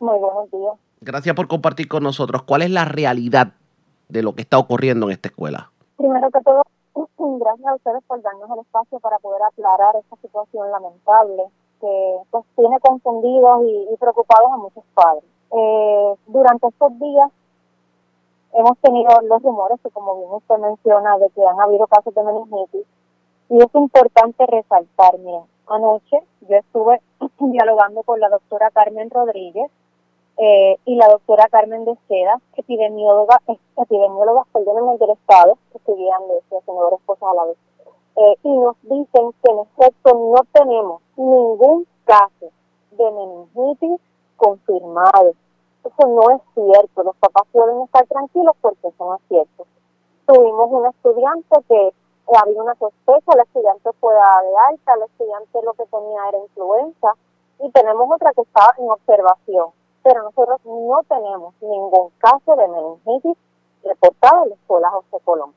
Muy buenos días. Gracias por compartir con nosotros. ¿Cuál es la realidad de lo que está ocurriendo en esta escuela? Primero que todo, gracias a ustedes por darnos el espacio para poder aclarar esta situación lamentable que pues, tiene confundidos y, preocupados a muchos padres. Eh, durante estos días hemos tenido los rumores que como bien usted menciona de que han habido casos de meningitis y es importante resaltar, miren, anoche yo estuve dialogando con la doctora Carmen Rodríguez eh, y la doctora Carmen de Seda, epidemióloga, epidemióloga perdón, del Estado, estudian de senadores cosas a la vez, eh, y nos dicen que en efecto no tenemos ningún caso de meningitis confirmado. Eso no es cierto, los papás pueden estar tranquilos porque eso no es cierto. Tuvimos un estudiante que había una sospecha, el estudiante fue de alta, el estudiante lo que tenía era influenza y tenemos otra que estaba en observación, pero nosotros no tenemos ningún caso de meningitis reportado en la escuela José Colón.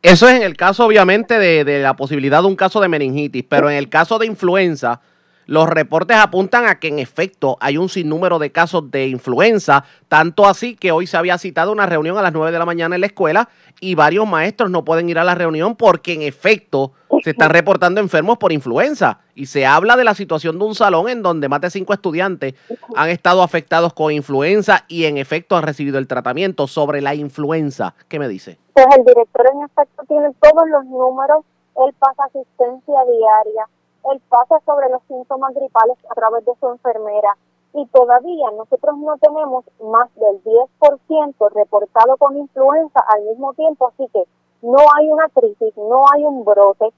Eso es en el caso, obviamente, de, de la posibilidad de un caso de meningitis, pero en el caso de influenza, los reportes apuntan a que en efecto hay un sinnúmero de casos de influenza, tanto así que hoy se había citado una reunión a las 9 de la mañana en la escuela y varios maestros no pueden ir a la reunión porque en efecto se están reportando enfermos por influenza y se habla de la situación de un salón en donde más de cinco estudiantes han estado afectados con influenza y en efecto han recibido el tratamiento sobre la influenza. ¿Qué me dice? Pues el director en efecto tiene todos los números, él pasa asistencia diaria él pasa sobre los síntomas gripales a través de su enfermera y todavía nosotros no tenemos más del 10% reportado con influenza al mismo tiempo, así que no hay una crisis, no hay un brote.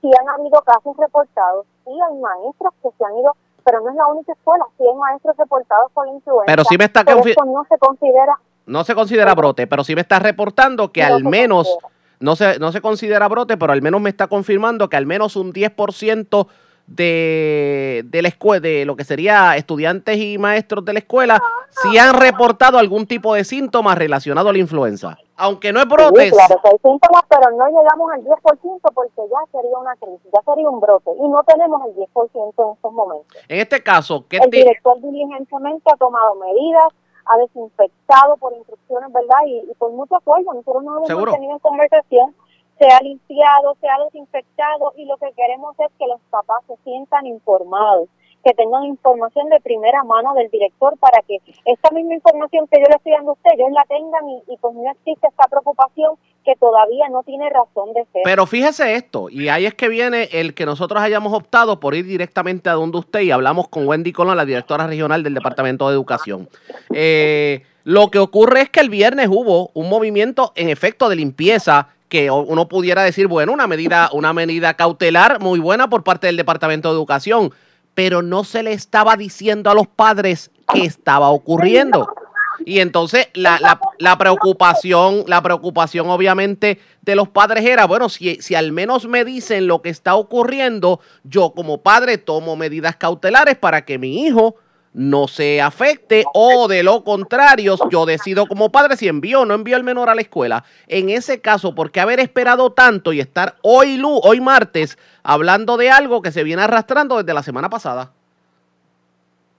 Sí han habido casos reportados, sí hay maestros que se han ido, pero no es la única escuela, sí hay maestros reportados con influenza. Pero sí me está no se considera no se considera brote, pero sí me está reportando que al menos no se, no se considera brote, pero al menos me está confirmando que al menos un 10% de, de la escuela, de lo que sería estudiantes y maestros de la escuela, si han reportado algún tipo de síntomas relacionado a la influenza. Aunque no es brote. claro hay síntomas, pero no llegamos al 10% porque ya sería una crisis, ya sería un brote. Y no tenemos el 10% en estos momentos. En este caso, ¿qué El director diligenciamente ha tomado medidas, ha desinfectado por instrucciones, ¿verdad? Y, por mucho apoyo. Nosotros no hemos tenido conversación se ha limpiado, se ha desinfectado y lo que queremos es que los papás se sientan informados, que tengan información de primera mano del director para que esta misma información que yo le estoy dando a usted, ellos la tengan y, y pues no existe esta preocupación que todavía no tiene razón de ser. Pero fíjese esto, y ahí es que viene el que nosotros hayamos optado por ir directamente a donde usted y hablamos con Wendy Colón, la directora regional del Departamento de Educación. Eh, lo que ocurre es que el viernes hubo un movimiento en efecto de limpieza que uno pudiera decir, bueno, una medida, una medida cautelar muy buena por parte del Departamento de Educación, pero no se le estaba diciendo a los padres qué estaba ocurriendo. Y entonces la, la, la, preocupación, la preocupación obviamente de los padres era, bueno, si, si al menos me dicen lo que está ocurriendo, yo como padre tomo medidas cautelares para que mi hijo no se afecte o de lo contrario, yo decido como padre si envío o no envío al menor a la escuela. En ese caso, ¿por qué haber esperado tanto y estar hoy, hoy martes hablando de algo que se viene arrastrando desde la semana pasada?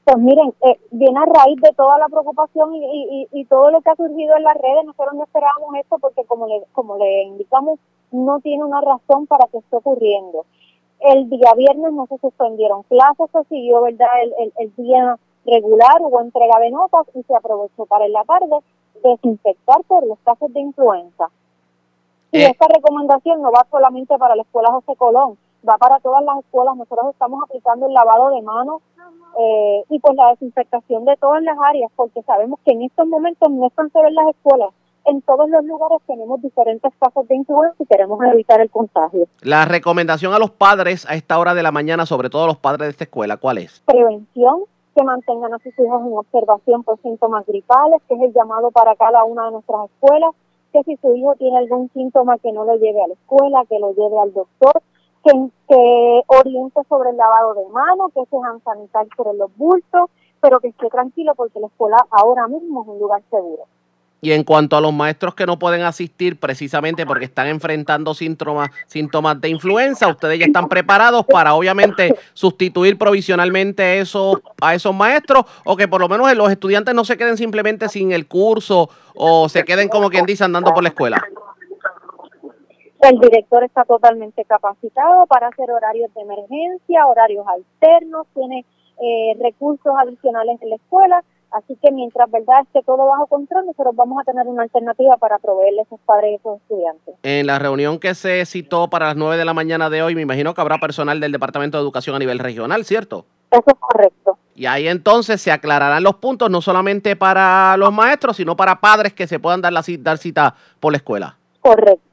Pues miren, eh, viene a raíz de toda la preocupación y, y, todo lo que ha surgido en las redes. Nosotros no esperábamos esto porque, como le, como le indicamos, no tiene una razón para que esté ocurriendo. El día viernes no se suspendieron clases, se siguió, ¿verdad? El, el, el día regular, hubo entrega de notas y se aprovechó para en la tarde desinfectar por los casos de influenza. Y eh. esta recomendación no va solamente para la escuela José Colón, va para todas las escuelas. Nosotros estamos aplicando el lavado de manos eh, y pues la desinfectación de todas las áreas, porque sabemos que en estos momentos no están solo en las escuelas, en todos los lugares tenemos diferentes casos de influenza y queremos evitar el contagio. La recomendación a los padres a esta hora de la mañana, sobre todo los padres de esta escuela, ¿cuál es? Prevención, que mantengan a sus hijos en observación por síntomas gripales, que es el llamado para cada una de nuestras escuelas, que si su hijo tiene algún síntoma que no lo lleve a la escuela, que lo lleve al doctor, que, que oriente sobre el lavado de manos, que se dejan sanitar sobre los bultos, pero que esté tranquilo porque la escuela ahora mismo es un lugar seguro. Y en cuanto a los maestros que no pueden asistir precisamente porque están enfrentando síntomas, síntomas de influenza, ustedes ya están preparados para obviamente sustituir provisionalmente eso, a esos maestros o que por lo menos los estudiantes no se queden simplemente sin el curso o se queden como quien dice andando por la escuela. El director está totalmente capacitado para hacer horarios de emergencia, horarios alternos, tiene eh, recursos adicionales en la escuela Así que mientras verdad esté todo bajo control, nosotros vamos a tener una alternativa para proveerle a esos padres y a esos estudiantes. En la reunión que se citó para las 9 de la mañana de hoy, me imagino que habrá personal del Departamento de Educación a nivel regional, ¿cierto? Eso es correcto. Y ahí entonces se aclararán los puntos, no solamente para los maestros, sino para padres que se puedan dar, la, dar cita por la escuela. Correcto.